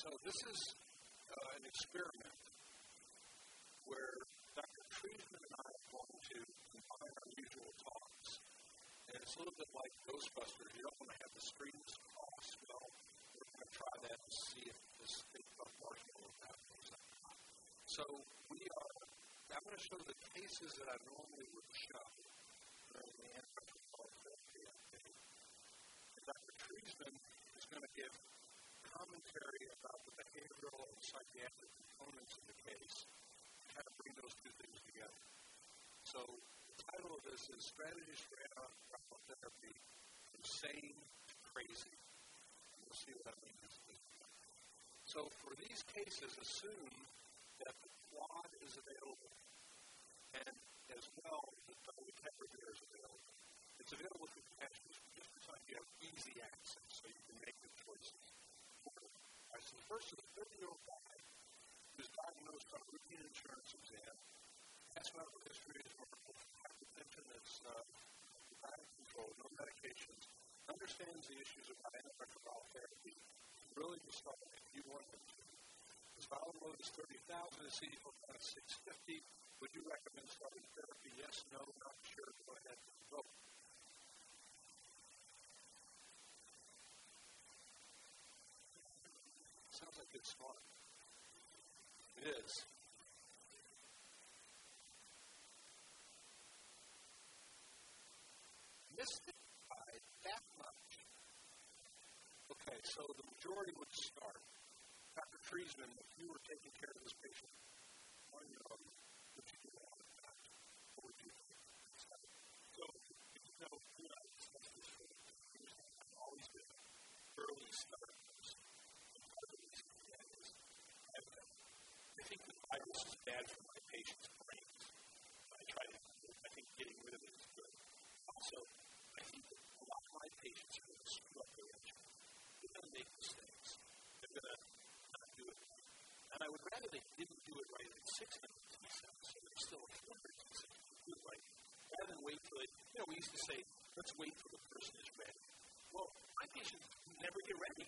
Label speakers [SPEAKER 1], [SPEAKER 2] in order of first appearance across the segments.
[SPEAKER 1] So this is uh, an experiment where Dr. Treisman and I are going to combine our usual talks. And it's a little bit like Ghostbusters. You don't want to have the screens cross. Well, we're going to try that and see if this thing of marshmallow happens. So we are, I'm going to show the cases that I normally would show during the antiretroviral update. And Dr. Treisman is going to give commentary about the behavioral and psychiatric components of the case and how to bring those two things together. So the title of this is Strategies for Antiretroviral Therapy from Sane to Crazy. And we'll see what that means. So for these cases, assume that the quad is available and as well the vocabulary is available. It's available through captions just because you have easy access so you can make the choices. Right, so first is a 30 year old guy who's diagnosed by routine insurance exam, has medical history hypertension that's uh, out of control, no medications, understands the issues of antiretroviral therapy, really just like if you want them to. His viral load is 30,000, his CD4 count is 650. Would you recommend starting therapy? Yes, no, not sure. Go ahead vote. Sounds like it's fun. It is. Mystified that much. Okay, so the majority would start. Dr. Treisman, if you were taking care of this patient on your own, would you do that? What would you do? So, you know, you know, always been early starters. Bad for my patient's brains. I try to, I think getting rid of it is good. Also, I think a lot of my patients are going to screw up their injury. They're going to make mistakes. They're going to not do it right. And I would rather they didn't do it right at 600 T cells, so they're still 100 T cells do it right, rather than wait till it, you know, we used to say, let's wait till the person is ready. Well, my patients never get ready.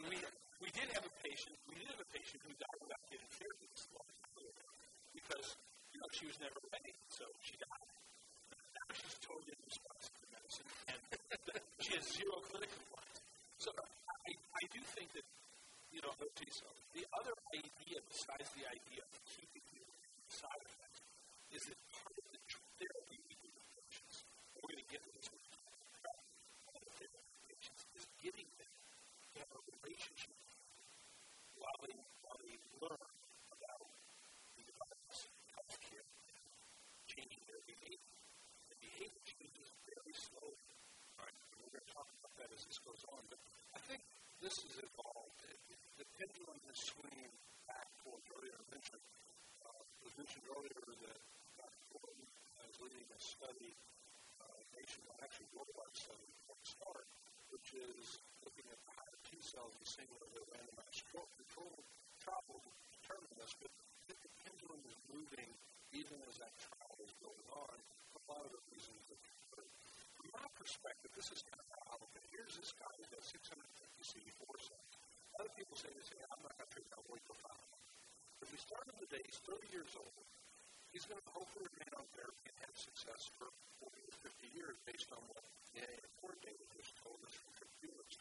[SPEAKER 1] we, we did have a patient, we did have a patient who died without getting therapy this long because, you know, she was never ready, so she died. Now she's totally unresponsive to medicine, and she has zero clinic compliance. So I, I do think that, you know, the other idea besides the idea of keeping side effects is that part of behavior. The behavior changes very slowly. All right, we're going to talk about that as this goes on. But I think this is evolved. The pendulum is swinging back towards earlier mentioned. Uh, it was mentioned earlier that Dr. Gordon is leading a study, uh, nationwide, actually worldwide study, the start, which is looking at higher T cells seeing whether they're randomized control will determine this, but if the pendulum is moving even as that trial is going on, a lot of the reasons that from my perspective, this is kind of how it. Here's this guy who's got 650 CD4 cells. Other people say this, I'm not going to figure out where you'll find. If we start him today, he's 30 years old. He's going to hopefully remain on therapy and have success for 40 to 50 years based on what the AF4 data just told us from computers.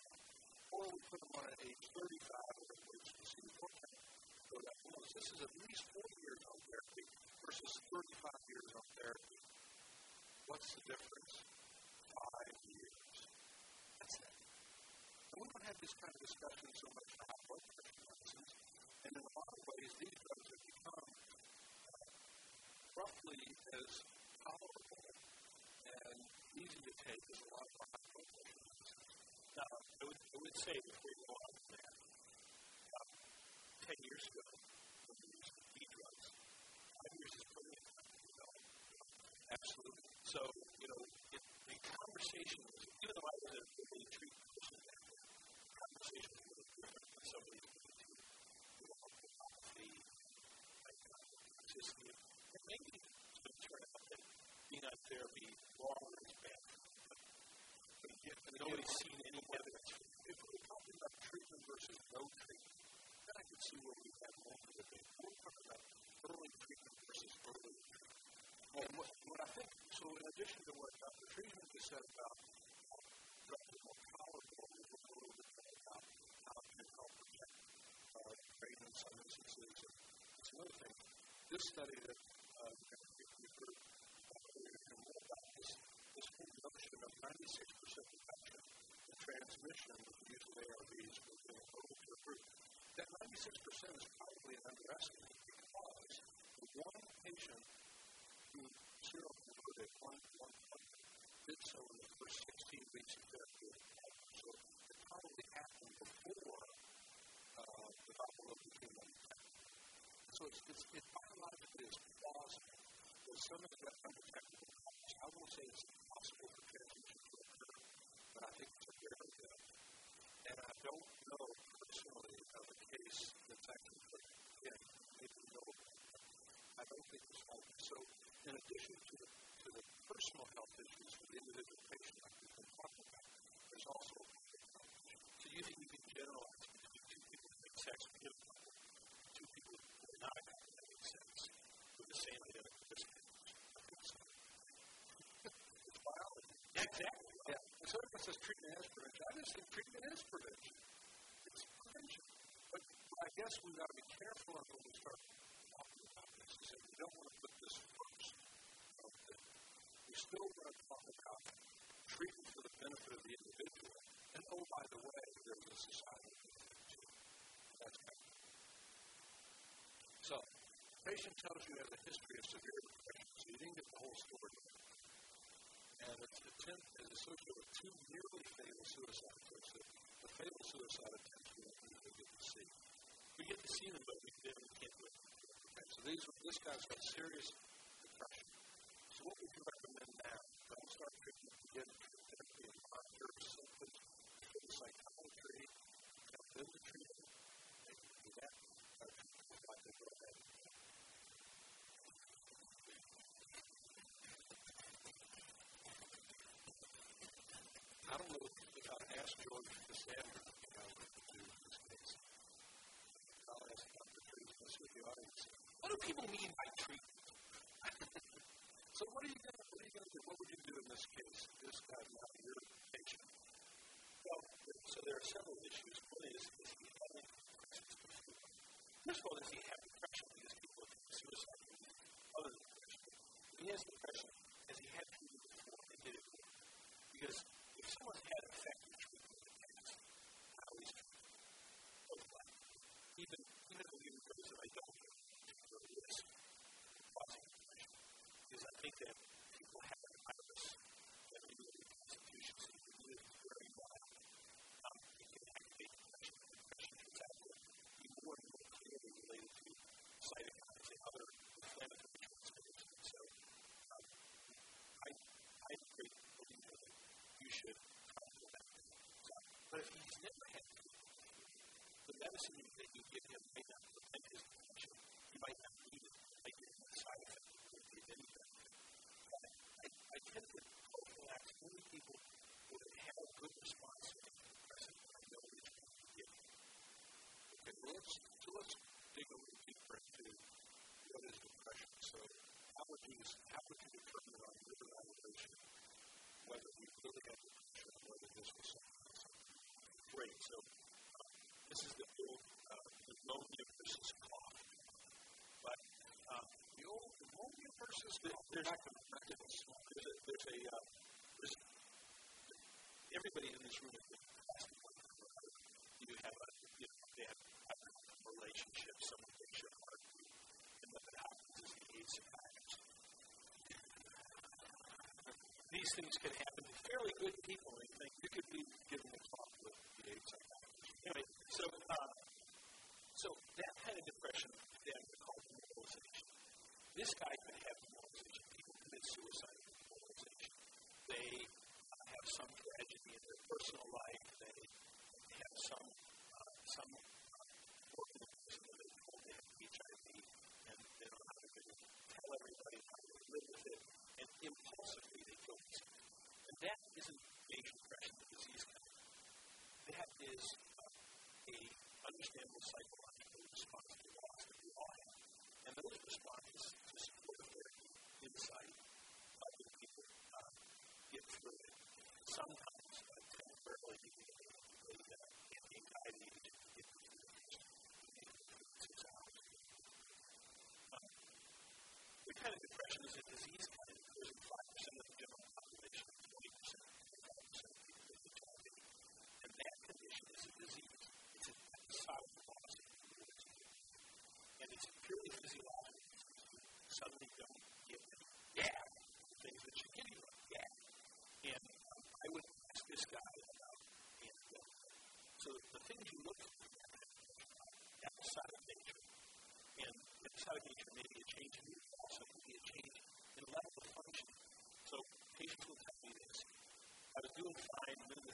[SPEAKER 1] Or we put him on at age 35 or which the CD4 count go that low. This is at least 40 years on therapy versus 35 years on therapy. What's the difference? Five years. That's it. And we don't have this kind of discussion so much about blood pressure medicines. And in a lot of ways, these drugs have become uh, roughly as tolerable and easy to take as a lot of our high blood pressure medicines. Now, I would, I would say before we go on from that, um, 10 years ago, conversation even though I was a really treat person back then, the conversation was really different than somebody who you know, the, like, toxicity. And maybe going to turn out that being on therapy longer is bad. But, again, nobody's seen any evidence. If we're talking about treatment versus no treatment. Then I could see where we had more of it. We're talking about early treatment versus early treatment. And what, what I think, so in addition to what Dr. Treisman just said about drugs more powerful, we look a little bit about how can help protect uh, brain in some instances. And some other things. This study that uh, we heard more about this, this whole of 96% reduction in transmission with the use of ARVs within a older group. That 96% is probably an underestimate because one patient zero converted one, one point did so in the first 16 weeks of therapy. So it probably happened before uh, the Buffalo became undetected. So it's, it's, it biologically is plausible that some of the undetectable causes, I won't say it's impossible for transmission to occur, but I think it's a very good. And I don't know personally of a case that's actually put in, maybe no, I don't think it's likely. So in addition to the, to the personal health issues for the individual patient like we've been talking about, there's also so you think you can generalize between two people who make sex with two people who are not having sex with the same identical disabilities. it's biology.
[SPEAKER 2] Yeah, exactly.
[SPEAKER 1] Yeah. And so everyone says treatment is prevention. I just think treatment is prevention. It's prevention. But I guess we've got to be careful when we start talking about this. So we don't want to put this first. Okay. We're still going to talk about treatment for the benefit of the individual. And oh, by the way, there's a societal benefit too. That's kind so, patient tells you has a history of severe depression, so you didn't get the whole story. And it's attempt is associated with two nearly fatal suicide attempts. The fatal suicide attempts we don't usually get to see. We get to see them, but we can't look at So these, this guy's got serious start treatment, get therapy and monitor symptoms, go to psychiatry, help them to treat it. They can do that. I'd like to go ahead. I don't know if I ask George do this the audience. What do people mean by treatment? So what are you going to what are you going to do? What would you do in this case? This guy's not your patient. Well, so there are several issues. One is, is he having? First of all, does he have depression because people committed suicide? Other than depression. When he has depression, has he had treatment before did it? Because if someone's had effective treatment in the past, how is treatment? Even, even though those that I don't get particularly risk causing depression, because I think that people have a virus that really constitutions that you live very well. Um, it can activate depression. Depression turns out to be more and more clearly related to cytokines and other inflammatory transmitters. So um, I, I agree with you that you should try to that. So, but if he's never had the medicine that you give him may not prevent his depression. You might not need it. A side effect would I, tend to prophylax only people who have a good response to antidepressant I know. Okay, well, let's, so let's into what is depression. So how would you, how would you determine on evaluation whether we really had depression or this? Great. So uh, this is the old uh, pneumonia cough. But uh, the old pneumonia versus the, there's not there's a, there's a uh, there's everybody in this room plastic you have a you know they have a relationship, someone takes your heart, and what happens is the AIDS package. These things can happen to fairly good people. and think you could be giving a talk with the AIDS psychiatrist. Anyway, so uh, so that kind of depression then we call demoralization. This guy could have demoralization. People commit suicide with demoralization. They uh, have some tragedy in their personal life. They have some uh, some depression is a
[SPEAKER 2] disease kind? There's 5% of the general population, 20% and that condition is a disease. It's an episodic loss. And it's purely physiological. Suddenly don't get yeah, things that you a yeah. And um, I would ask this guy about antidote. So the things you look for episodic nature. And episodic nature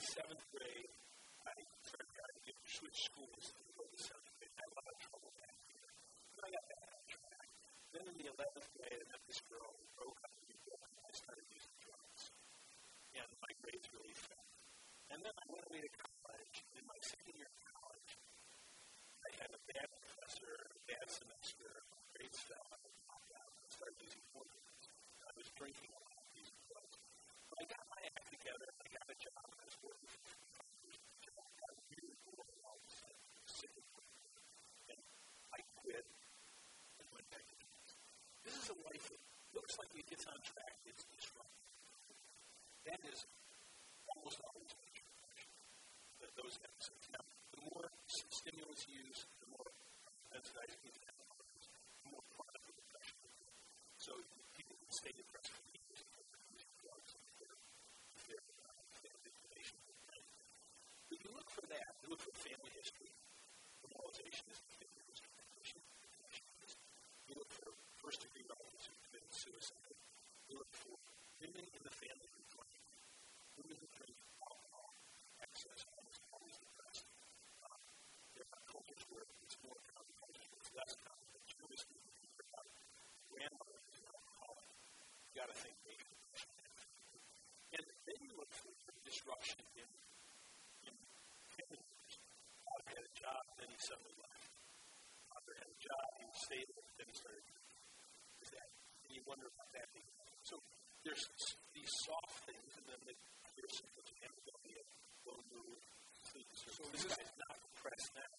[SPEAKER 2] seventh grade, I trying to switch schools stimulus use, the more sensitized people have the more. So people can stay depressed disruption in, in members. Father had a job, then he suddenly left. Father had a job, he was stable, then he started is that. And you wonder about that being. So there's these soft things, and then the, there's some accountability of low mood. So this guy's not depressed now,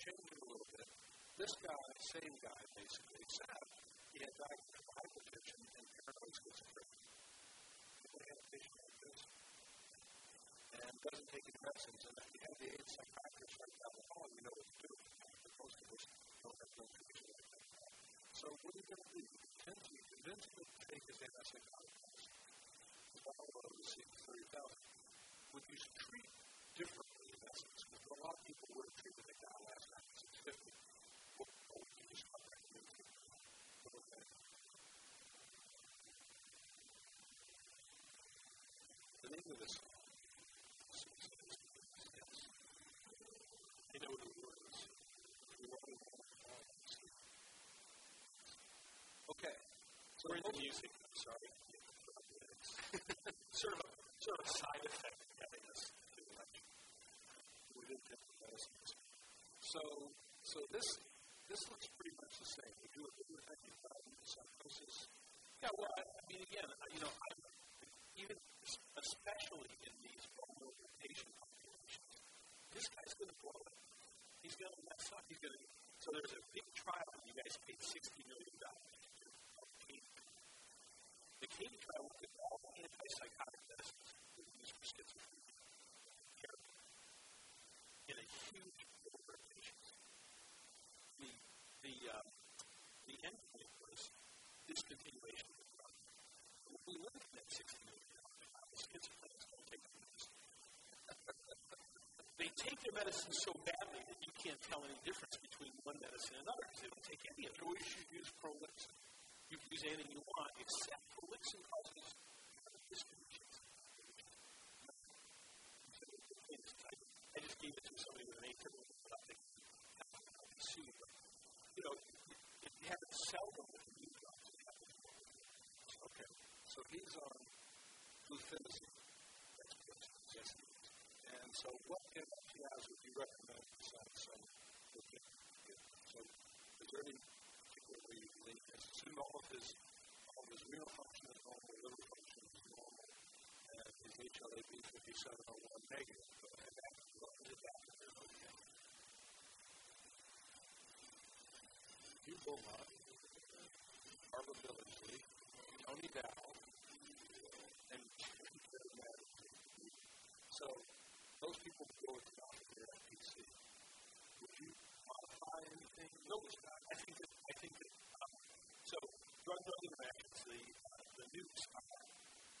[SPEAKER 1] change it a little bit. This guy, same guy basically, except he had diagnosed with hypertension and paranoid schizophrenia. Anybody had a patient like this? And doesn't take any medicines. And if you have the AIDS psychiatrist the hall, you know what to do. But most of us don't have no information like that. So what are you going to do? Convince you convince him to take his antipsychotic medicine. The bottle of the thirty thousand. Would you treat differently Of this song.
[SPEAKER 2] Know the words.
[SPEAKER 1] Okay. So
[SPEAKER 2] We're in the music. I'm sorry. sort of a sort of a side effect of having us do election.
[SPEAKER 1] we didn't have the medicines. So, so this this looks pretty much the same. We do with anxiety, psychosis.
[SPEAKER 2] Yeah, well, I, I mean, again, you know, I, even especially in these vulnerable patient populations, this guy's going to blow it. He's going to mess up. He's going to. So there's a big trial. that You guys paid sixty million dollars. The CATIE tried to look at all the antipsychotic medicines that are used for schizophrenia in a huge number of patients. The, the, uh, the endpoint was discontinuation we look at that 60 million schizophrenics don't take the medicine. they take their medicine so badly that you can't tell any difference between one medicine and another because they don't take any of it.
[SPEAKER 1] So we should use Prolixin.
[SPEAKER 2] You can use anything you want except Prolixin causes discontinuation. I just gave it to somebody with an atypical epileptic see, but you know, if you have them you have to
[SPEAKER 1] Okay. So he's on is. And so what NPIs would you recommend besides some fluphenazine? So is there any particular way you believe this? Assume all of his all of his renal function is normal, liver function is normal, and his HLA-B5701 negative, but adaptive, what is adaptive? There's okay. Hugh Beaumont, Barbara Billingsley, Tony Dow, people go with the doctor at FPC. Would you modify anything?
[SPEAKER 2] No, I think that I think that um, so drug-drug interactions, the uh, the nukes are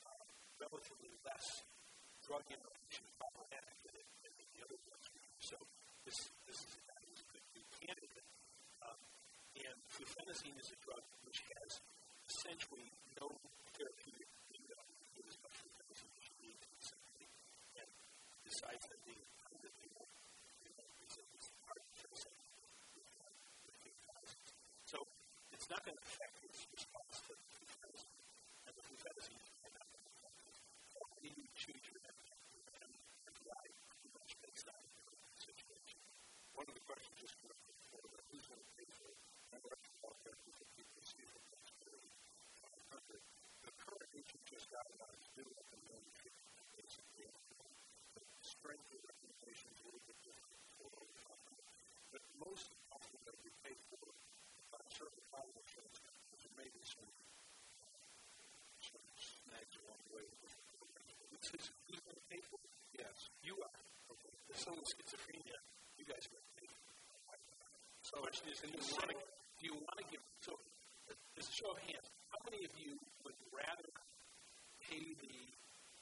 [SPEAKER 2] uh, relatively less drug interaction problematic than, than the other drugs. So this this is a good candidate. Um, and fluphenazine is a drug which has essentially no therapeutic window besides that being not going to affect its response to fluphenazine. And the fluphenazine cannot you choose your and provide too much based on the situation.
[SPEAKER 1] One of the questions is who's going to pay for it? And what does the people see for flexibility? The current agent just got about to do it and then basically the wait. This is
[SPEAKER 2] who's going to for it?
[SPEAKER 1] Yes,
[SPEAKER 2] you are. Okay. If someone with schizophrenia, you guys are going. So the
[SPEAKER 1] question is,
[SPEAKER 2] do you want to, do you want to give, so this show of hands, how many of you would rather pay the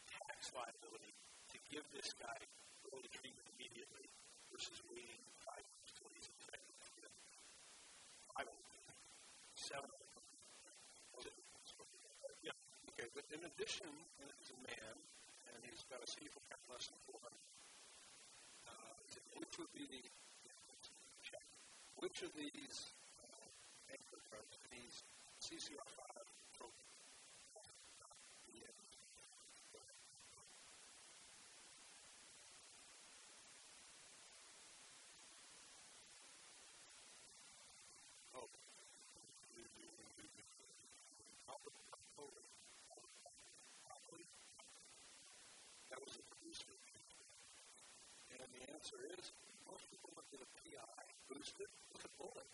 [SPEAKER 2] tax liability to give this guy early treatment immediately versus waiting five years, 20
[SPEAKER 1] years, 10 7 in addition, a man, and he's got a CD count less than 400. Uh, which would be the which of these uh, anchor these CCR5 answer is most people look at a PI boosted, look at bullet.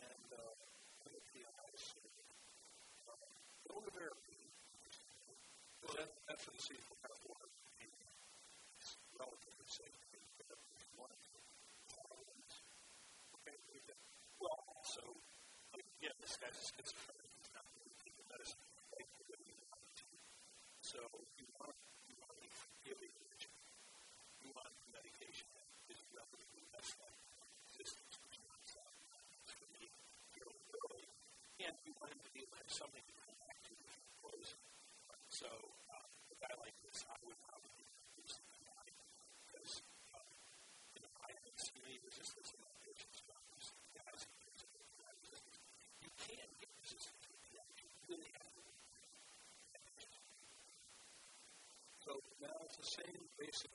[SPEAKER 1] And uh, at PIs. Uh, Over there, well, that, that's for the sequel kind of water. It's relatively safe. Okay.
[SPEAKER 2] Well, so, again, this guy's a schizophrenic. So
[SPEAKER 1] now it's the same basic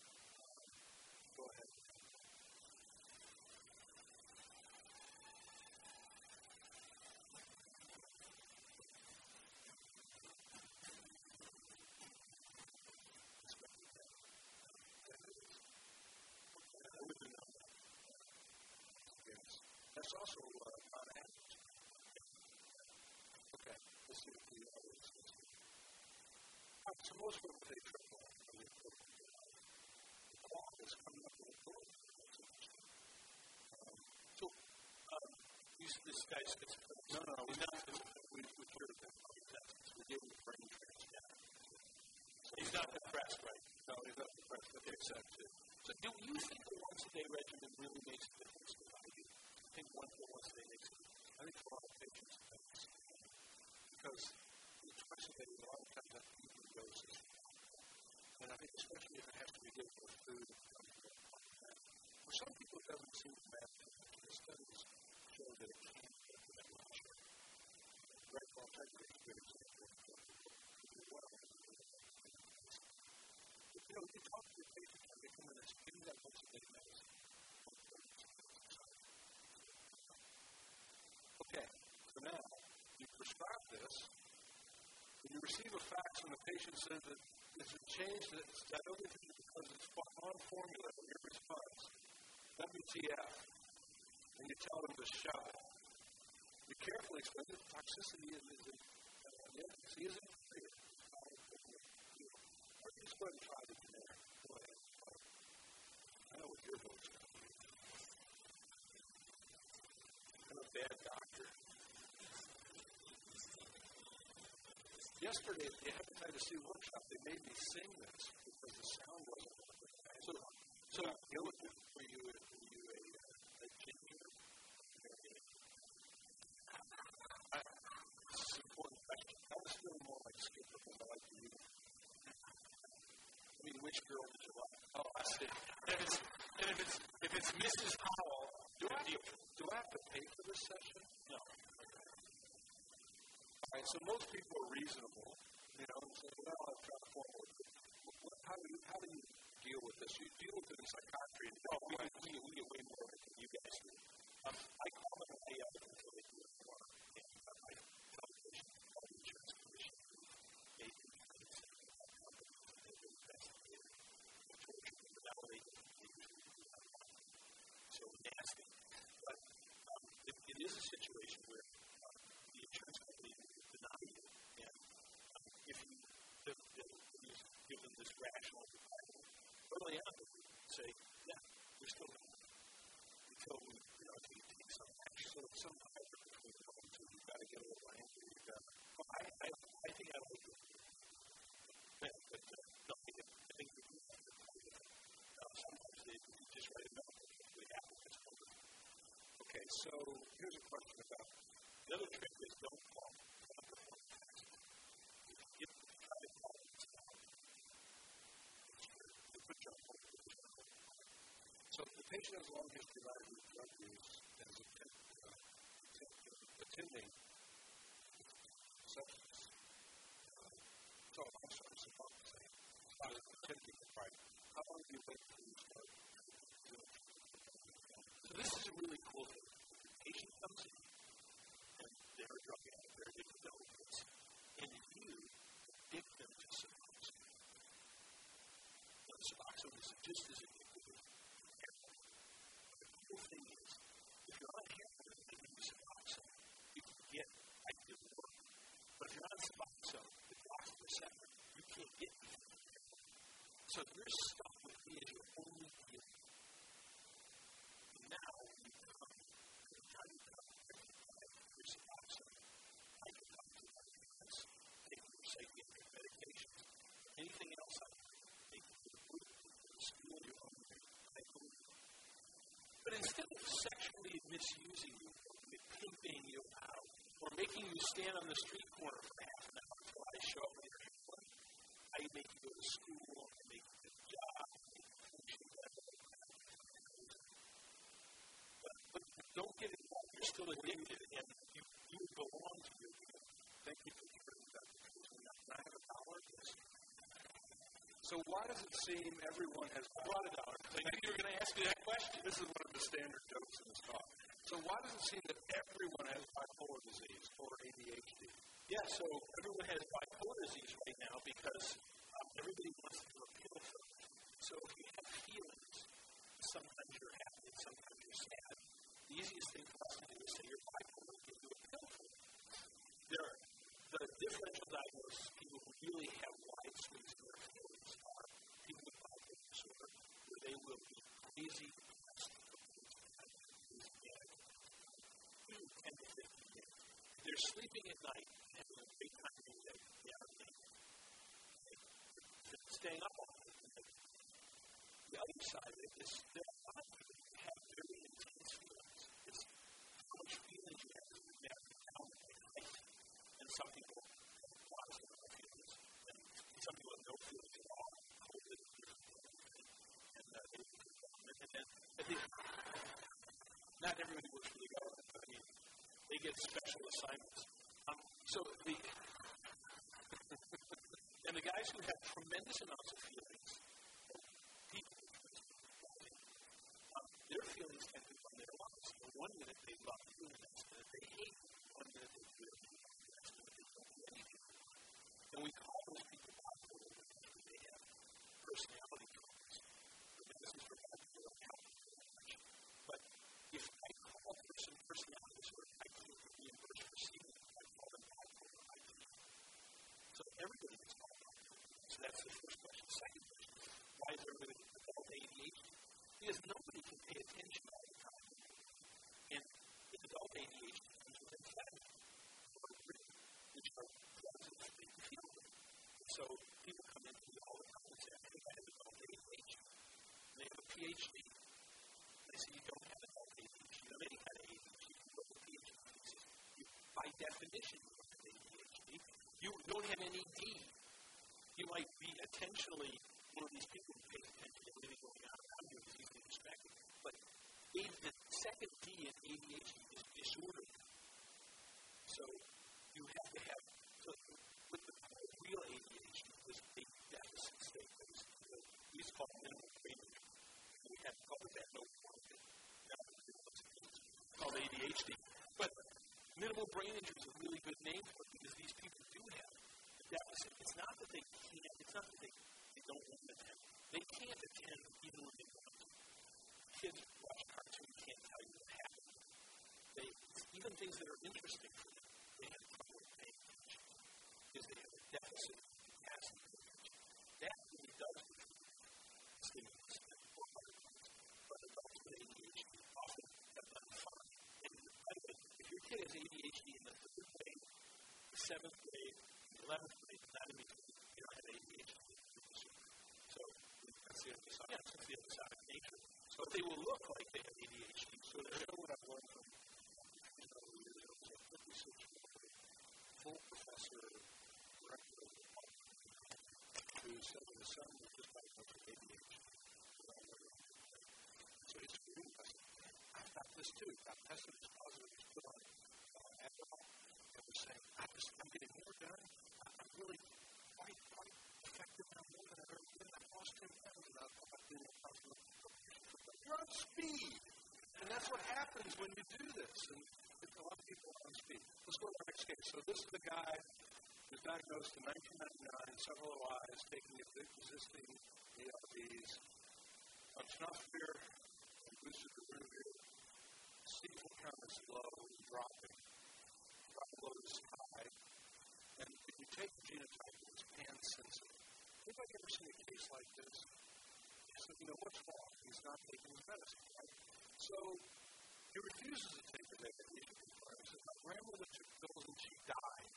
[SPEAKER 1] it's also uh, not average. Okay, see what the other is. Right, so most people take is.
[SPEAKER 2] So, um, you this guy's.
[SPEAKER 1] No, no, no,
[SPEAKER 2] he's not.
[SPEAKER 1] We, we cured him. We gave him a brain transplant.
[SPEAKER 2] He's not depressed, right?
[SPEAKER 1] No, he's not depressed, but they accept it.
[SPEAKER 2] So, do you think the once a day regimen really makes a difference think one for once a day makes?
[SPEAKER 1] I think a lot of patients. Because the a day, a lot of times have in doses. And I think especially if it has to be given with food. For some people, it doesn't seem to matter. The studies show that it can to that. Red Cross Integrity is a you know, you talk to your patients when they come in and me that once a medicine. Okay, so now you prescribe this, and you receive a fax when the patient says that it's a change that's diluted because it's on formula in your response. WTF. And you tell them to shove it. You carefully explain that toxicity is, is, is, uh, isn't clear. Or you just go ahead and try the Yesterday at the hepatitis C workshop, they made me sing this because the sound wasn't
[SPEAKER 2] So, so
[SPEAKER 1] diligent.
[SPEAKER 2] were you, were you a, uh, a?
[SPEAKER 1] I, this is an important question. I was feeling more like Skipper because I like to read.
[SPEAKER 2] I mean, which girl did you like? Oh, I see. If it's, if it's, if it's Mrs. Howell,
[SPEAKER 1] Do I, have
[SPEAKER 2] you,
[SPEAKER 1] to, do I have to pay for this session?
[SPEAKER 2] no.
[SPEAKER 1] Right, so most people are reasonable, you know, and say, well, I've got forward. What, how do you how do you deal with this? You deal with it in psychiatry. And
[SPEAKER 2] Oh, we, we, we get way more it than you guys do. Um, I call them a uh, it. So nasty. But um, it, it is a situation where this rational reply, early on, would say, yeah, we're still going until we, you know, you take some action.
[SPEAKER 1] so some hybrid between the two. You've got to get a little angry. You've got to,
[SPEAKER 2] Well, I, I, I think I like it. Yeah, but, uh, no, I think, I think we do have to it. Uh, sometimes they, they just write a note. We have to it.
[SPEAKER 1] okay, so here's a question about
[SPEAKER 2] The other trick is. Don't call. If you try to call, it's not.
[SPEAKER 1] the put you on hold. So if the patient has long history of IV drug use and is uh, attending substance. Uh, so I'm sorry, suboxone. I was attempting to fight. How long do you wait until you start?
[SPEAKER 2] So this is a really cool thing. The patient comes in, and they're a drug addict, they're addicted to opiates, and you addict them to Suboxone. Now, Suboxone is just as addictive You're on Suboxone, the the receptor, you can't get anything. So you're stuck with me as your only healer. Now you come to the time you come your Suboxone, I can come to my parents, take your psychiatric medications, anything else I can take to the the school, your own I believe. But instead of sexually misusing you, pimping you out, or making you stand on the street corner for half an hour until I show up with your airplane, I make you go to school, I make you get a job, I make you function. But, but don't get involved. You're still addicted, and you, you belong to your group.
[SPEAKER 1] Thank you for sharing that. I have a power. So why does it seem everyone has
[SPEAKER 2] brought out because I knew you were going to ask me that question.
[SPEAKER 1] This is one of the standard jokes in this talk. So why does it seem that everyone has bipolar disease or ADHD?
[SPEAKER 2] Yeah, so everyone has bipolar disease right now because um, everybody wants to do a it. So if you have feelings, sometimes you're happy, sometimes you're sad. the easiest thing for us to do is say you're bipolar and do a pill for it. There, the differential diagnosis, people who really have wide swings in their feelings are people with bipolar disorder, where they will be crazy, they're sleeping at night and a great time in the day. They are staying up all night. The other side of it is they're not have very intense feelings. It's how much feelings you have have down like And some people have lots of feelings. And some people have no feelings at all. And, uh, they, and then, but they, not everybody works the. I mean, they get special assignments. Um, so the and the guys who have tremendous amounts of feelings, people, um, their feelings tend to run their lives. So one minute they love you, the next minute they hate you. One minute they and the next minute they don't do anything. And we call those people bipolar because they have personality traits. This is for bipolar But if I call a person personality disorder, reimbursed it. I call them bipolar. I can't. So everybody gets called bipolar. So that's the first question. Second question, why is everybody called ADHD? Because nobody can pay attention all the time. And in adult ADHD comes with amphetamine, which are drugs that you feel. So people come in me all the time and say, I think I have adult ADHD. And they have a PhD. They say you don't definition, you ADHD. You don't have any D. You might be attentionally one of these people who pays attention to everything going on around you is easily distracted. But the second D in ADHD is disorder. So you have to have, so with the real ADHD is a deficit state. We used to call it minimal brain injury. We have to call it that no called ADHD. 11th grade, that is, you know, I had ADHD. So that's the other side. Yeah, that's the other side of nature. So they will look like they have ADHD. So to show what I've learned from you research full professor, director of the who said that his son was just diagnosed ADHD. So it's really impressive. I've got this too. I've tested speed. And that's what happens when you do this. And a lot of people on speed. Let's go to our next case. So this is the guy who was diagnosed in 1999, several lies, taking existing ARVs, tenofovir, and boosted the Revere. C4 count is low, dropping. Drop load is high. And if you take the genotype, it's pan sensitive. Anybody ever seen a case like this? So, you know, what's wrong? He's not taking his medicine, right? So he refuses to take the medication. He says, My grandmother took pills and she died.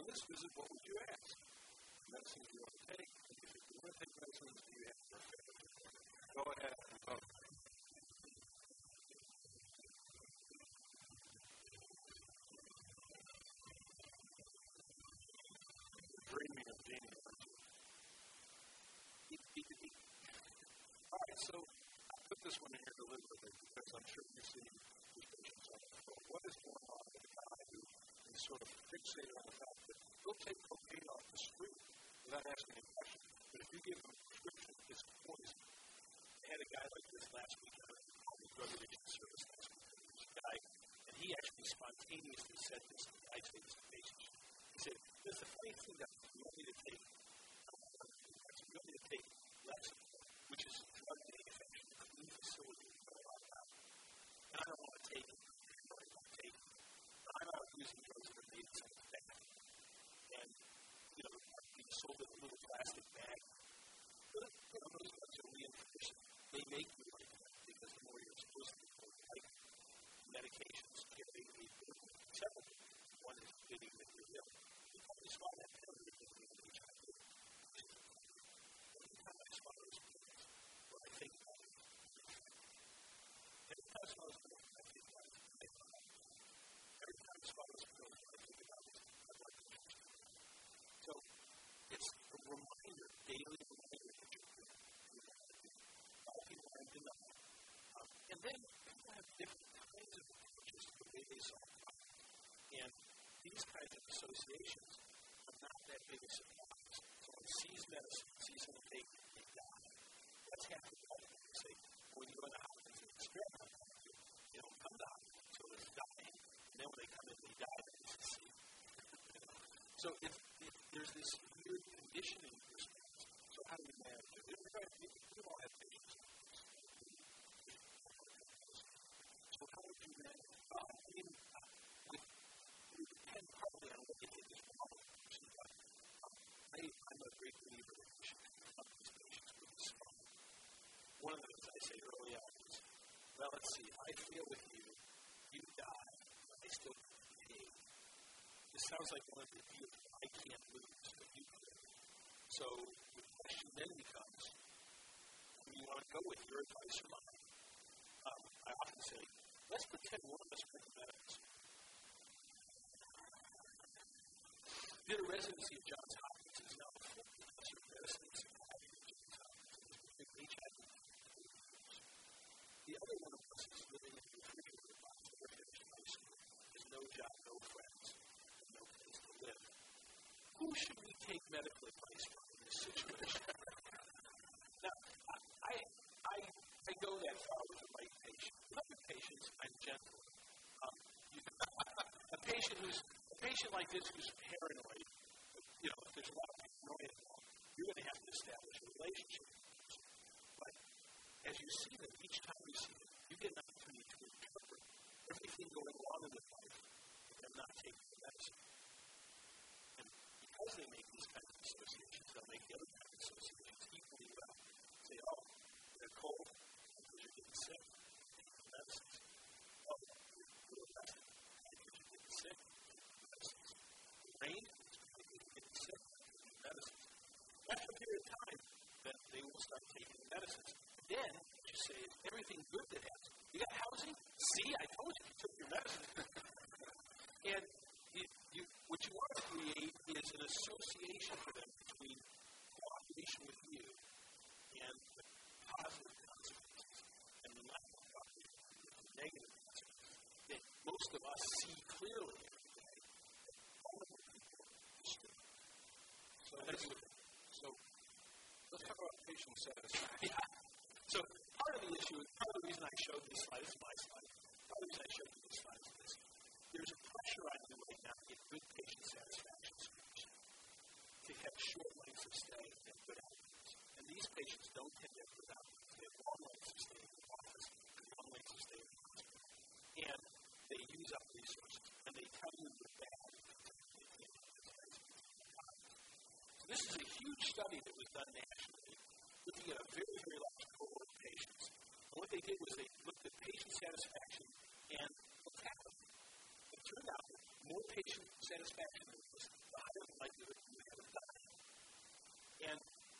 [SPEAKER 2] On this visit, what would you ask? Medicine you want to take? If you want to take medicines, do you have to Go ahead and vote. Right, so I put this one in here deliberately because I'm sure you see these patients on the phone. What is going on with a guy who is sort of fixated on the fact that he'll take cocaine off the street without asking any questions. But if you give him a prescription, it's poison. I had a guy like this last week on the drug addiction service last week. This guy, and he actually spontaneously said this. I say this to patients. He said, "There's a funny thing that plastic bag. But, you know, those ones are reinforced. They make you like that because the more you're exposed to more like medications can make me feel several. One is fitting that you're ill. You probably saw that pattern in the HIV. Every time I saw those pills, when I think about it, every time I saw those pills, I think about it. Every time I saw those pills, daily um, and then people have different kinds of approaches to the way they solve. And these kinds of associations are not that big a surprise. Someone sees medicine, sees something they die. That's happened the all of. Say, when you go to the hospital, you experiment on you. You don't come to the it's dying. And then when they come in, they die. so if, if there's this weird conditioning let's see, I with you, you die, I still. This sounds like one of the deals I can't lose. So the question then becomes, who do you want to go with, your advice or mine? Um, I often say, let's pretend one of us medicine. did a residency at Johns medicines. Then you say, everything good that happens. You got housing? See, I told you you took your medicine. and you, you, what you want to create is an association for them between cooperation with you and the positive consequences and the lack of cooperation with the negative consequences that most of us see clearly. So
[SPEAKER 1] so let's talk about patient satisfaction.
[SPEAKER 2] yeah. So part of the issue, part of the reason I showed this slide, this is my slide, the reason I showed you this slide is this. There's a pressure on you right now to get good patient satisfaction scores, to have short lengths of stay and good outcomes. And these patients don't tend to have good outcomes. They have long lengths of stay in the office and long lengths of stay in the hospital. And they use up resources. And they tell you they're bad so this is a huge study that was done nationally, looking at a very, very large cohort of patients. And what they did was they looked at patient satisfaction and mortality. It turned out that more patient satisfaction was, the higher the likelihood you have die. And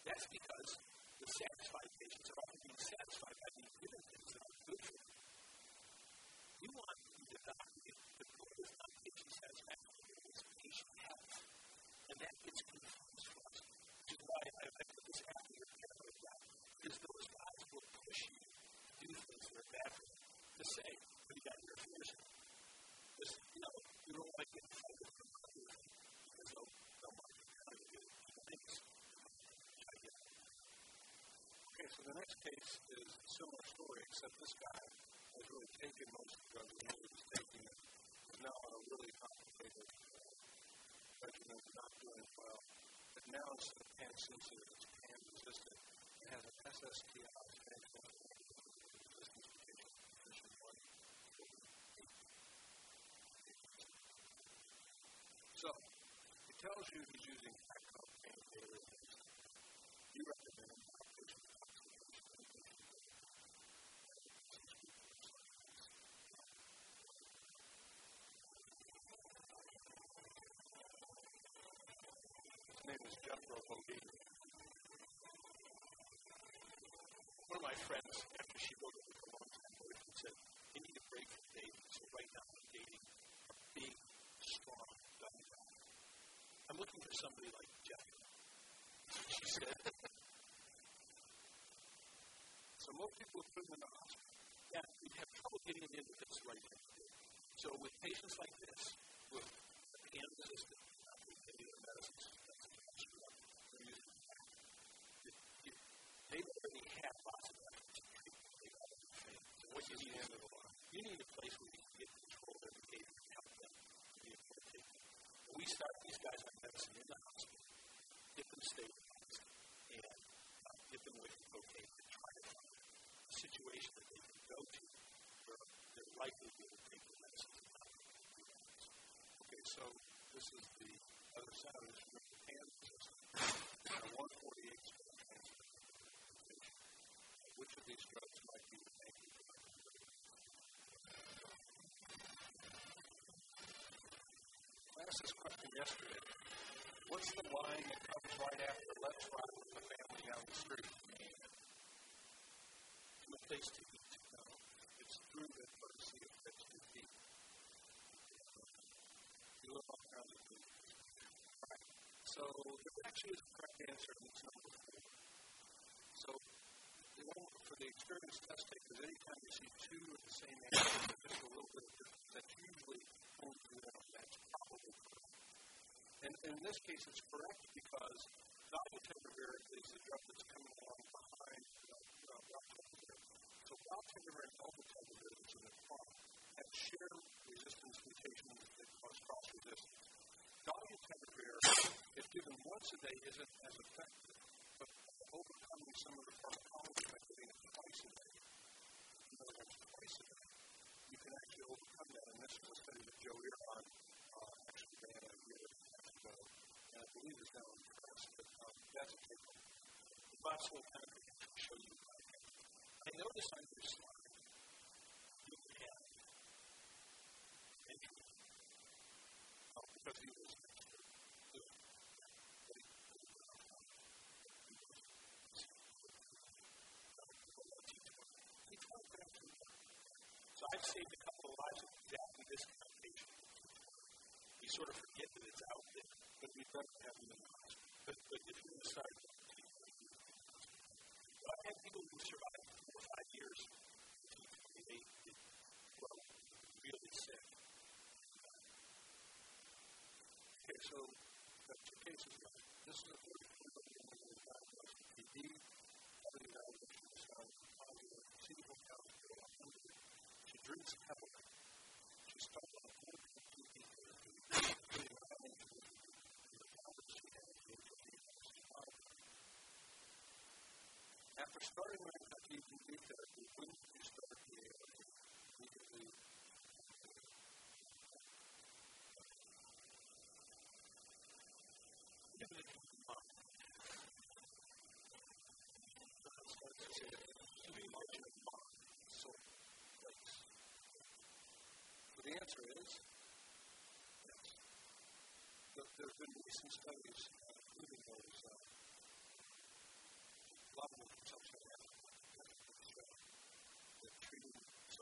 [SPEAKER 2] that's because the satisfied patients are often being satisfied by being given things that are good for them. We want the doctor to the goal is not patient satisfaction, it's patient health. And that gets confused for us, which is why I, put this after your paranoid because those guys will push you to do things that are bad for you. To say,
[SPEAKER 1] so the next case is a similar story, except this guy has really taken most of the drugs he was taking it. Is now on a really complicated uh, regimen, not doing well. But now of pan sensitive, it's pan resistant. It has an SSTI. So it tells you he's using Acom pain daily. Name is Jethro Bodine.
[SPEAKER 2] One of my friends, after she wrote it with a long time boyfriend, said, You need a break from dating. So right now I'm dating a big, strong, guy. I'm looking for somebody like Jeff. She said,
[SPEAKER 1] So most people would put in the hospital.
[SPEAKER 2] Yeah, we have trouble getting them into this right now. So with patients like this, with We need a place where we can get control of their behavior and help them to be a caretaker. When we start these guys on medicine in the hospital, get them to stay with us and uh, get them with the cocaine to try to find a situation that they can go to where they're likely to take the medicine and not
[SPEAKER 1] Okay, so this is the other side of this room, the PAM system. 148 which of these drugs might be asked this question yesterday. What's the line that comes right after let's ride with the family down the street?
[SPEAKER 2] No place to eat.
[SPEAKER 1] No. It's through the courtesy of fixed to feet. You live on of food. So there actually is a correct answer in this number four. So the one for the experience test takers, anytime you see two of the same answer, just a little bit of that's usually only one. That's. And, and in this case, it's correct because dolutegravir is the drug that's coming along behind uh, So dolutegravir and which is a crop, have shared resistance mutations that cause cross resistance. Dolutegravir, if given once a day, isn't as effective, but overcoming some of the pharmacology by giving it twice a day, in other twice a day, you can actually overcome that. And this was a study that Joe Earhart believe is now in press, but um, that's. The last one kind of show you.
[SPEAKER 2] I noticed on your slide you have entry.
[SPEAKER 1] Oh, because he was
[SPEAKER 2] So I've saved a couple of lives exactly this combination. You sort of forget that it's out there,
[SPEAKER 1] but we better have the hospital.
[SPEAKER 2] but, but if you decide to but I've had people who survived four or five years. They get well, really sick.
[SPEAKER 1] Okay, so got two cases now. This is a 34 year old diagnosed with PD, having evaluation is found positive receivable count of 100. She drinks storia non è stata intuita di tutti i stati The answer is yes. But there have been recent studies, uh, including those uh,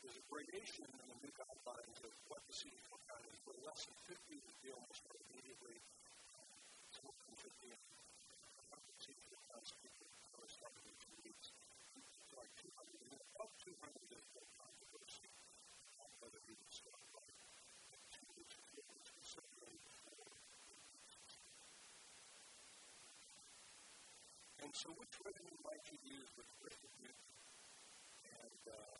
[SPEAKER 1] there's a gradation in the new guidelines of what the CD4 count is. For less than 50 would be almost immediately someone from 50 and CD4 counts people are starting in two weeks. So like 200, and about 200 is the controversy on whether we would start by two weeks or four weeks, but certainly. And so which regimen might you use with Rifamune and uh,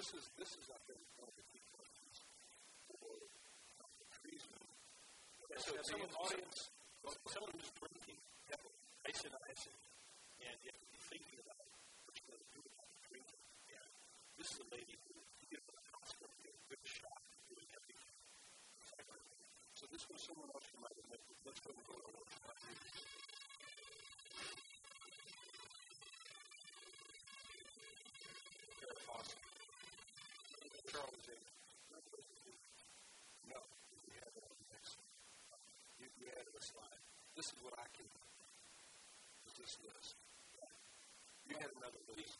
[SPEAKER 1] this is this is I think one of the key questions for treason.
[SPEAKER 2] So
[SPEAKER 1] As
[SPEAKER 2] someone
[SPEAKER 1] the audience,
[SPEAKER 2] someone who's drinking heavily, isoniazid, thinking about what you're going to do about drinking. And this is a lady who, you to the hospital, you a good shot at doing everything. So this was someone else who might have met. Let's go and
[SPEAKER 1] this? You had another list.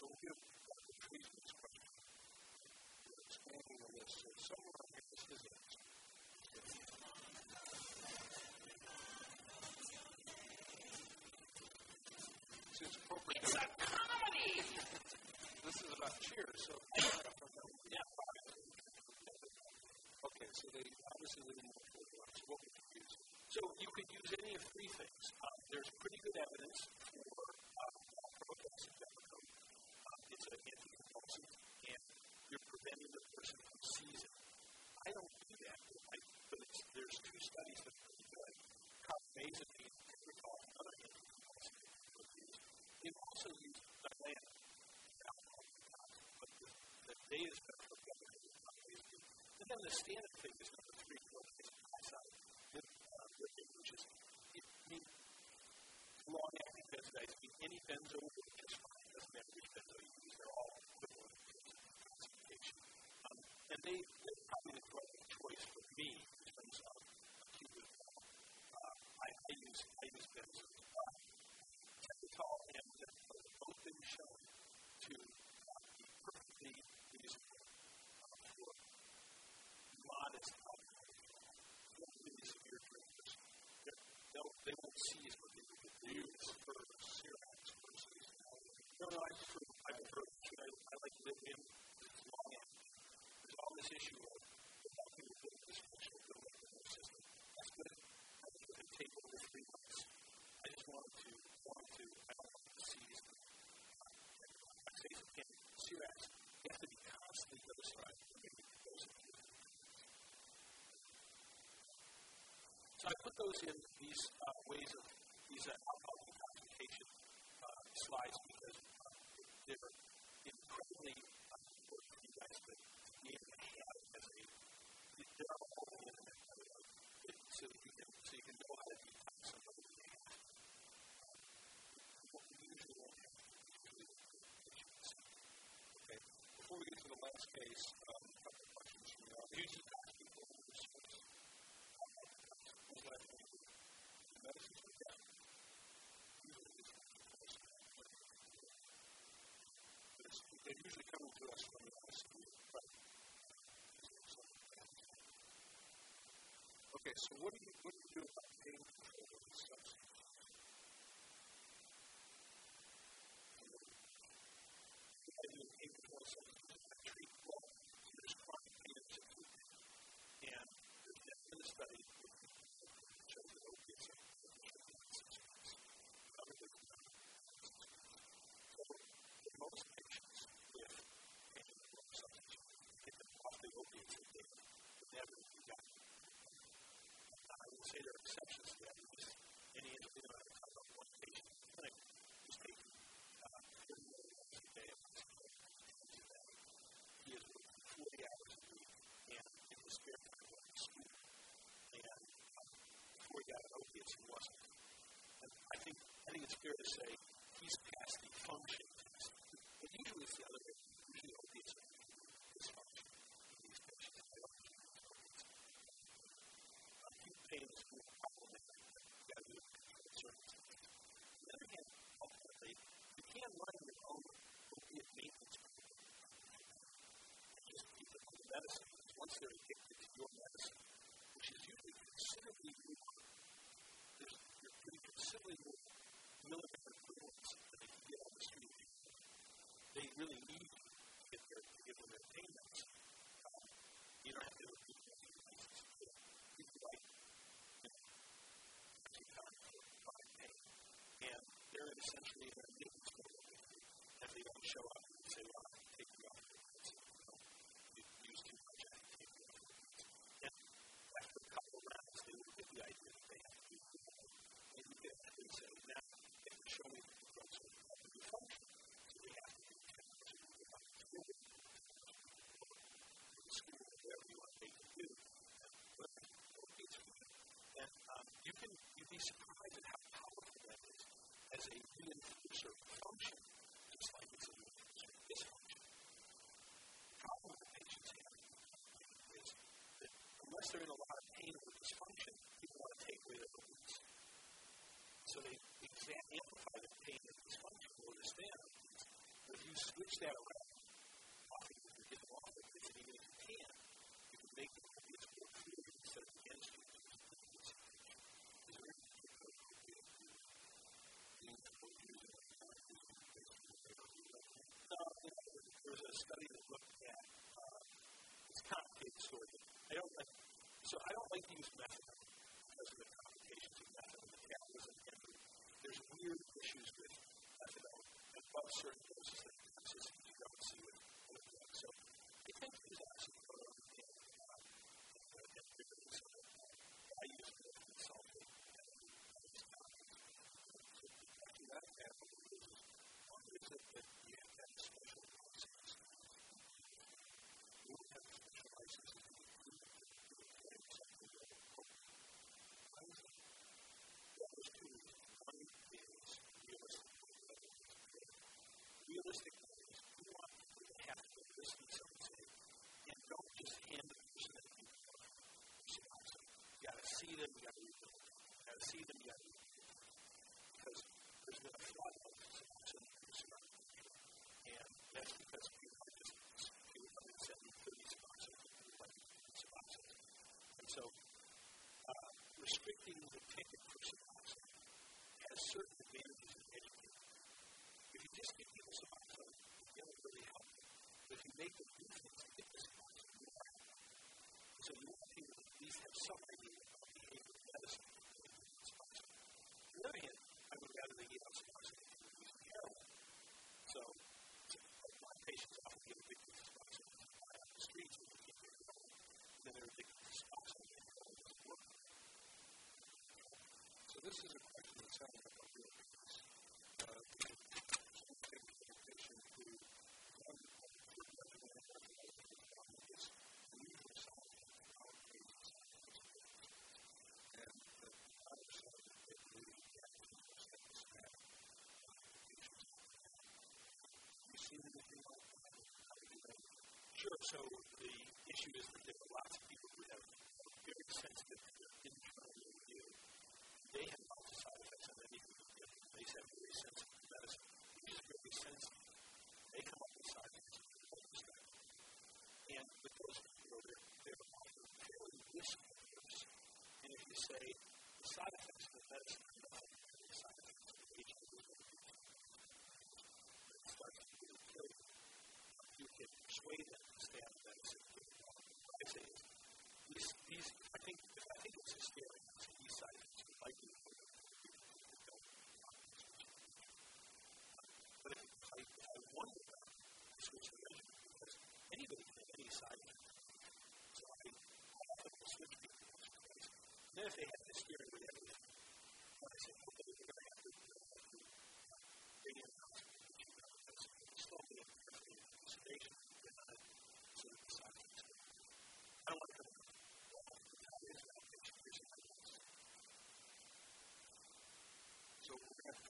[SPEAKER 1] So this question. You're the list. So somewhere this is it. It's appropriate.
[SPEAKER 2] It's a comedy!
[SPEAKER 1] This is about cheers, so.
[SPEAKER 2] yeah.
[SPEAKER 1] Okay, so they obviously live in
[SPEAKER 2] also Dilantin, alcohol, but the, the data is better for carbamazepine. And then the standard thing is number three, propanol oxide which is, it, mean, long acting benzodiazepine, any benzo is fine. Doesn't matter which benzo you use, they're all equivalent in concentration. Um, and they, they're probably the correct choice for me they won't seize what they would use for Xerox versus no, no, I prefer, I prefer, I, I like lithium, it's long end. There's all this issue of can you build this functional building in the system. That's good. I think it can take over three months. I just wanted to, wanted to, I don't want to seize the I say again, Xerox, you have to be constantly notified when you those So I put those in these uh, ways of these uh, alcohol detoxification uh, slides because uh, they're incredibly uh, important for you guys to be able to have as a they're all over the internet so that you can so you can know how to detox somebody that you have. We usually won't have
[SPEAKER 1] Okay. Before we get to the last case, um, a couple of questions from
[SPEAKER 2] you detox people with this
[SPEAKER 1] Who's left? The medicines we got. Usually it's They're usually coming to us from the ICU. Okay, so what do you what do you do about pain control of these substances?
[SPEAKER 2] I to that. Because any individual that comes up one patient in the clinic uh, day of he is working 40 hours a week and in his spare time going school. And um, before he got an opiates, he wasn't. I think I think it's fair to say he's past the function once they're addicted to your medicine, which is usually considerably more, there's pretty considerably more milligram equivalents that they can get on the street. They really need to get their, to give them their pain medicine. Uh, you don't have to essentially surprised at how powerful that is as a reinforcer function, just like it's a reinforcer dysfunction. The problem that patients have is that unless they're in a lot of pain or dysfunction, people want to take away their beliefs. So they amplify the pain and dysfunction or the standard. But if you switch that around, so I don't like to use methadone because of the complications of methadone, metabolism, and there's weird issues with methadone and above certain doses that Realistic is you want people to have to listen to something and don't just hand the person that you are. You gotta see them, you gotta read them. You gotta see them, you gotta read them. Because there's been a of responsibility and that's because people if make them do things get you won't. So you want to at least have some idea of behavioral medicine. Suboxone. On the other hand, I would rather they us Suboxone than use heroin. So, so lot of patients often get addicted to Suboxone on the streets when they get their heroin. And then they're addicted to Suboxone and heroin doesn't work.
[SPEAKER 1] So this is a question that sounds like a real you seen anything like that? How do you?
[SPEAKER 2] Sure. So the issue is that there are lots of people who have very sensitive internal review. They have lots of side effects on anything they give. They have very sensitive medicine, which is very sensitive. They come up with side effects they don't. And with those people, they're, they're often fairly risk-averse. And if you say the side effects of the medicine persuade to. I think, I think it's to But I, I wonder about the anybody have any side. So I, or. And then if they have with you're going to have to do and not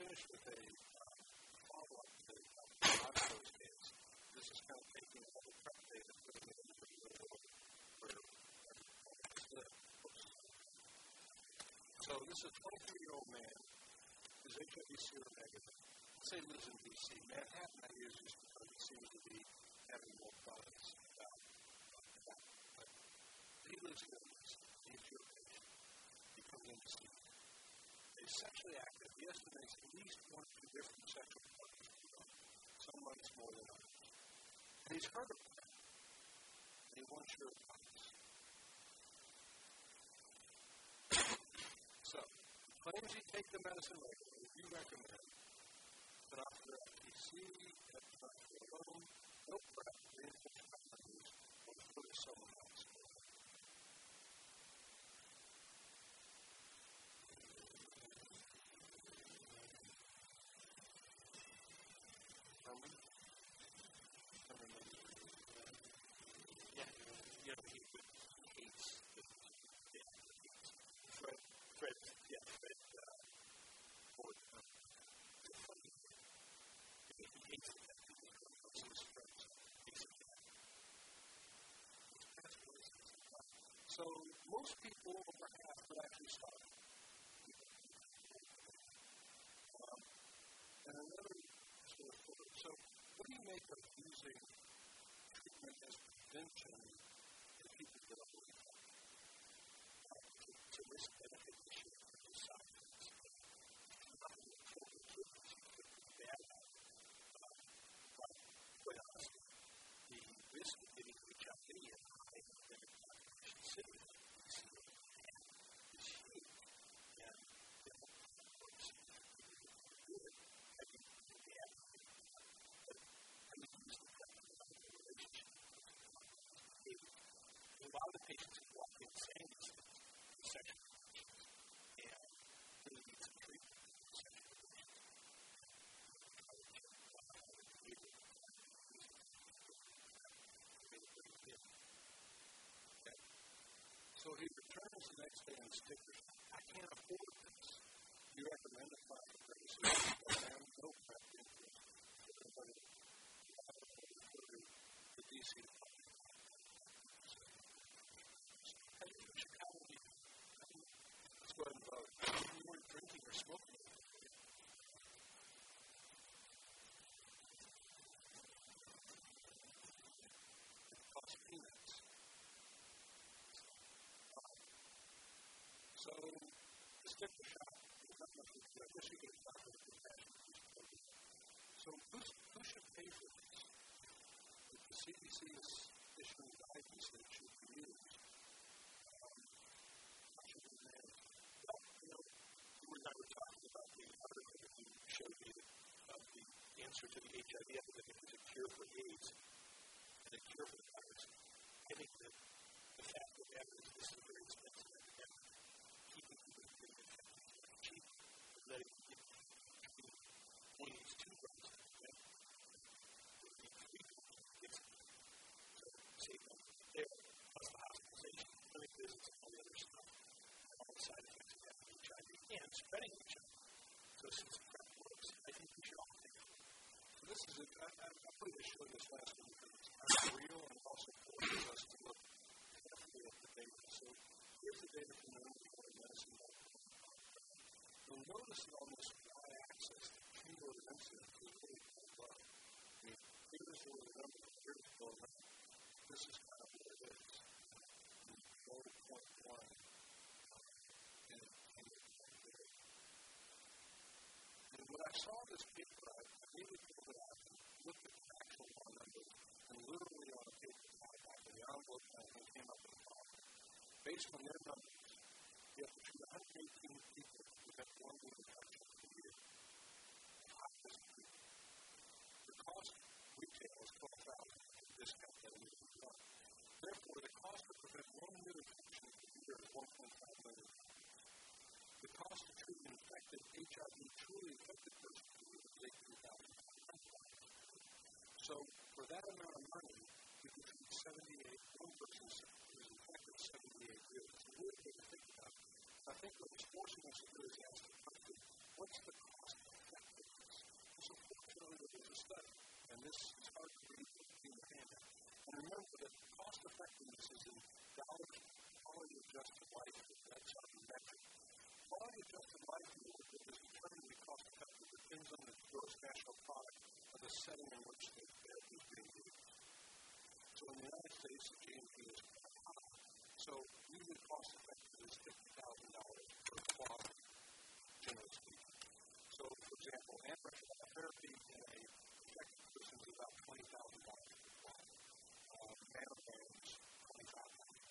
[SPEAKER 1] finish with a follow-up to Oscars case. This is kind of taking all the prep data and putting it into So this is a 23-year-old man who's HIV seronegative. Let's say lives in D.C. Manhattan, I use just because it seems to be having more that. Uh, but he lives here. He's your patient. He comes in to see you. He's sexually active. He estimates at least one or two different sexual partners. Some months more than others. And he's heard of them. And he wants your advice. so, he claims he takes the medicine regularly. You recommend. see at your own, no prep, reinforced memories, or for someone So most people over half would actually stop. Um, and another sort of thought. So what do you make of using treatment as prevention in people are really uh, to, to risk So he returns the next day and stickers. I can't afford this. You recommend a fire grace program? No prep interest. Everybody, the DC Chicago, go ahead and vote. You weren't drinking or smoking. So, the sticker shot, I guess you could talk about compassion. So, who's, who should pay for this? If the CDC is issuing guidance that should be used, um, how should it?
[SPEAKER 2] Well, you know, you and I were talking about the article that you showed me of the answer to the HIV epidemic is a cure for AIDS and a cure for the virus. I think that the fact of the matter is this is very expensive and spreading HIV. So since PrEP works, I think we should all it.
[SPEAKER 1] So this is, a, I, I, I put this show this last one because it's kind of real and also forces us to look carefully at the data. So here's the data from the University Medicine. You'll notice that on this y-axis, the cumulative incidence I saw this paper, I immediately pulled it out and looked at the actual raw numbers and literally on a paper type in the envelope and came up with a problem. Based on their numbers, you have to treat 118 people who have one new infection per year. High risk people. The cost retail is 12000 the discount that we. Therefore, the cost to prevent one new infection per year is 1.5 million the cost to treat an infected HIV truly infected person is eighteen thousand. So for that amount of money, you can treat seventy-eight one person who's infected seventy-eight years. It's really good to think about. I think what it's forcing us to do is ask the question, what's the cost effectiveness? So fortunately, there is a study, and this is hard to read in the handout. And remember that cost effectiveness is in dollars quality adjusted life. That's metric. Quality adjusted life is determined to be cost effective depends on the gross national product of the setting in which the therapy is being used. So in the United States, the GNP is high. So usually cost effective is fifty thousand dollars per quality, generally speaking. So for example, antiretroviral therapy in a infected person is about twenty thousand dollars per quality. Twenty five thousand.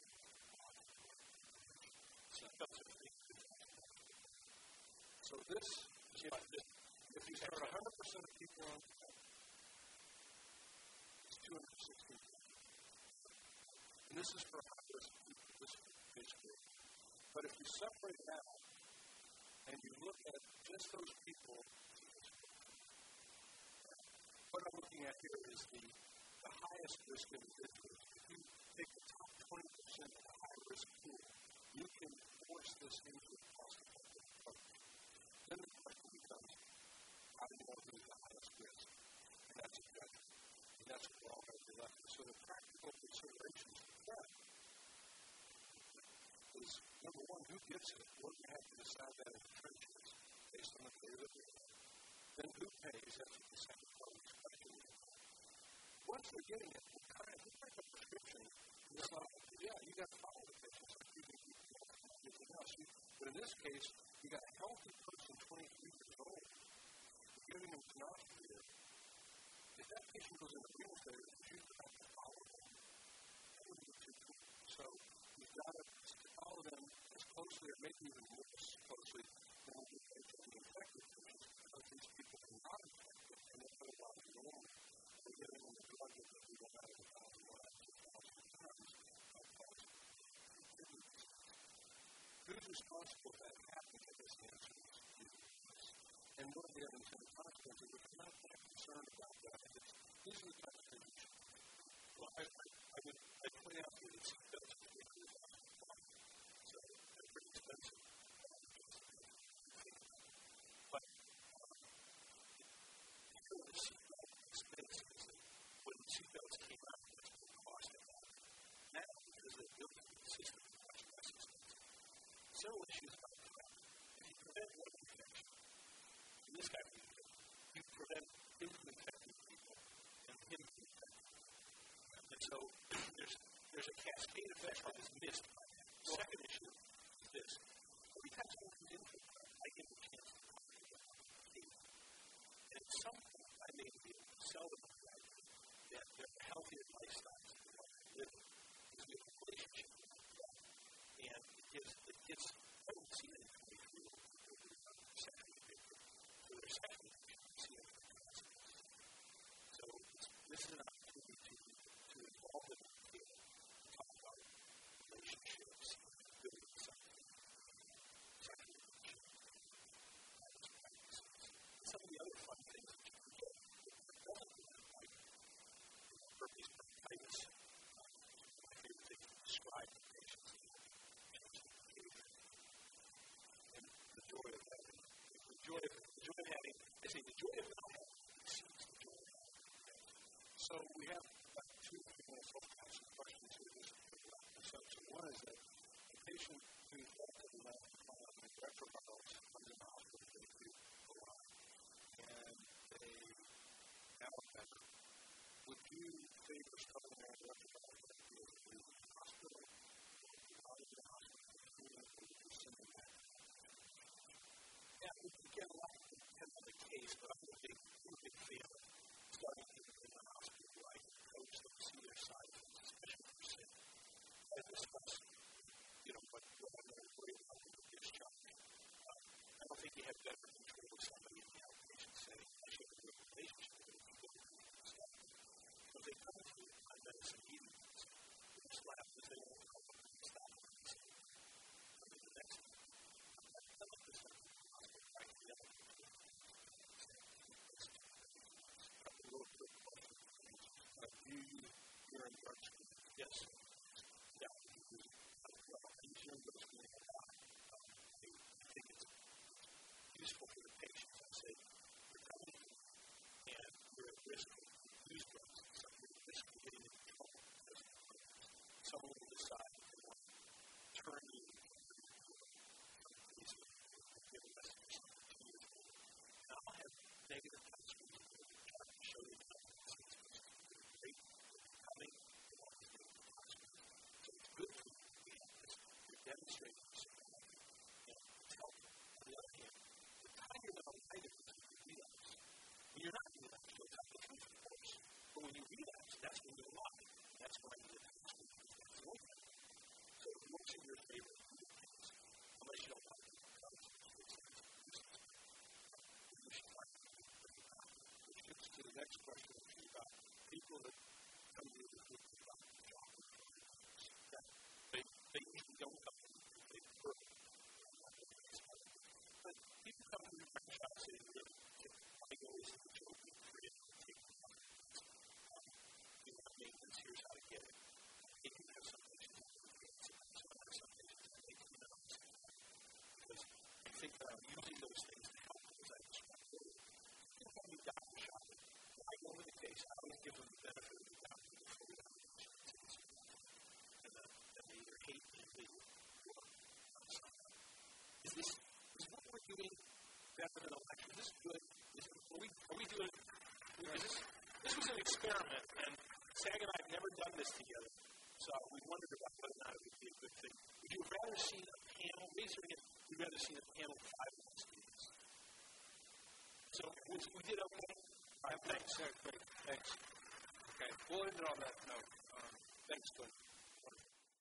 [SPEAKER 2] So that's a
[SPEAKER 1] So this, if, if you start 100% of people on
[SPEAKER 2] 216. And this is for this group. But if you separate it out and you look at just those people, what I'm looking at here is the, the highest risk individuals. If you take the top 20% of the high risk pool, you can force this into a cost do you know the highest risk? And that's a judgment. And that's what we're all going to left. So the practical considerations for that is number one, who gets it? We're going to have to decide that in the trenches based on the data that we. Then who pays? That's the second part of the question. Once they're getting it, what kind of, what kind of prescription? It's not, yeah, you got to follow the patients like you do everything else. You, but in this case, you got a healthy person, 23 years old, giving them tenofovir. If that patient goes into renal failure, you have to follow them. That would be too cool. So you've got to follow them as closely or maybe even more closely than we do the infected patients because these people are not infected and they're otherwise normal. We're giving them a drug that we don't have a thousand or two thousand times. Who's responsible for that happening in this you. And what are the unintended consequences? If you're not that concerned about that, it's, these are the of things. Well, I, I, I would I point out that it's that's so they're pretty expensive. But because the seatbelt expense is that when seatbelts came out, that's what the cost of that. Now, because they built the system, it's much less expensive. Several issues about this guy, you prevent him from infecting people and him from infecting. And so there's there's a cascade effect that is missed. The second issue is this. Time someone comes into it, I the joy of having. So we have screen? You're is this is what we're doing better than elections? Is this good? Is, are we are we doing? Is this this was an experiment, and Saag and I have never done this together, so we wondered about whether or not it would be a good thing. Would you rather seen a panel? Raise your hand. Would rather seen a panel of five this? So we, did okay. All right, thanks.
[SPEAKER 1] Yeah, great. Thanks. Okay, we'll end it on that note.